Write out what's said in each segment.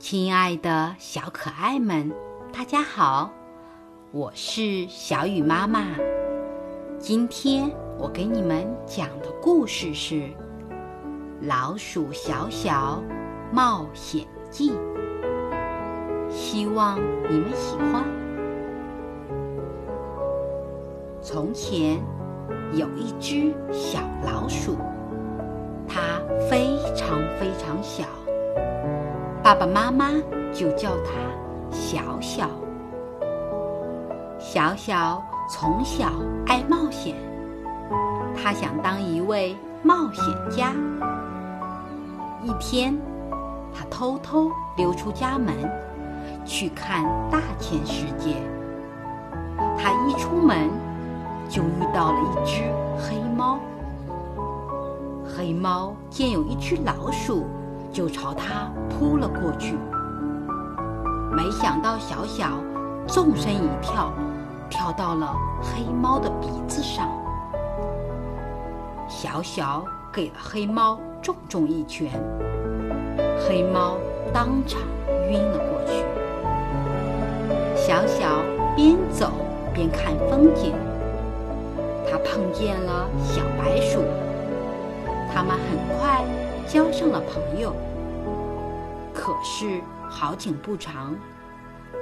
亲爱的小可爱们，大家好，我是小雨妈妈。今天我给你们讲的故事是《老鼠小小冒险记》，希望你们喜欢。从前有一只小老鼠，它非常非常小。爸爸妈妈就叫他小小。小小从小爱冒险，他想当一位冒险家。一天，他偷偷溜出家门，去看大千世界。他一出门，就遇到了一只黑猫。黑猫见有一只老鼠。就朝他扑了过去，没想到小小纵身一跳，跳到了黑猫的鼻子上。小小给了黑猫重重一拳，黑猫当场晕了过去。小小边走边看风景，他碰见了小白鼠，他们很快。交上了朋友，可是好景不长，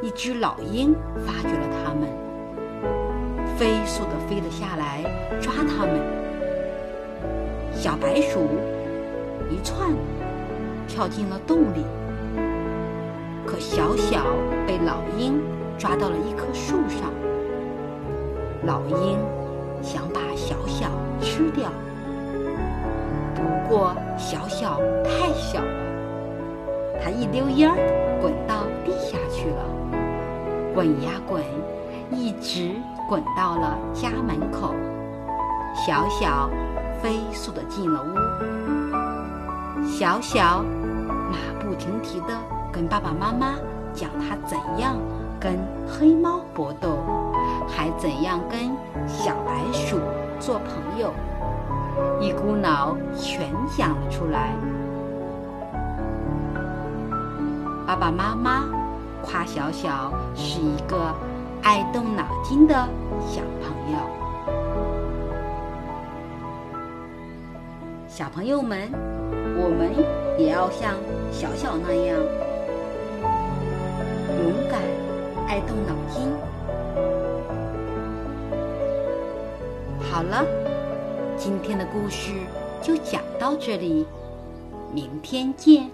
一只老鹰发觉了他们，飞速的飞了下来抓他们。小白鼠一窜，跳进了洞里，可小小被老鹰抓到了一棵树上。老鹰想把小小吃掉。不过小小太小了，它一溜烟儿滚到地下去了，滚呀滚，一直滚到了家门口。小小飞速的进了屋，小小马不停蹄的跟爸爸妈妈讲他怎样跟黑猫搏斗，还怎样跟小白鼠做朋友。一股脑全讲了出来。爸爸妈妈夸小小是一个爱动脑筋的小朋友。小朋友们，我们也要像小小那样勇敢、爱动脑筋。好了。今天的故事就讲到这里，明天见。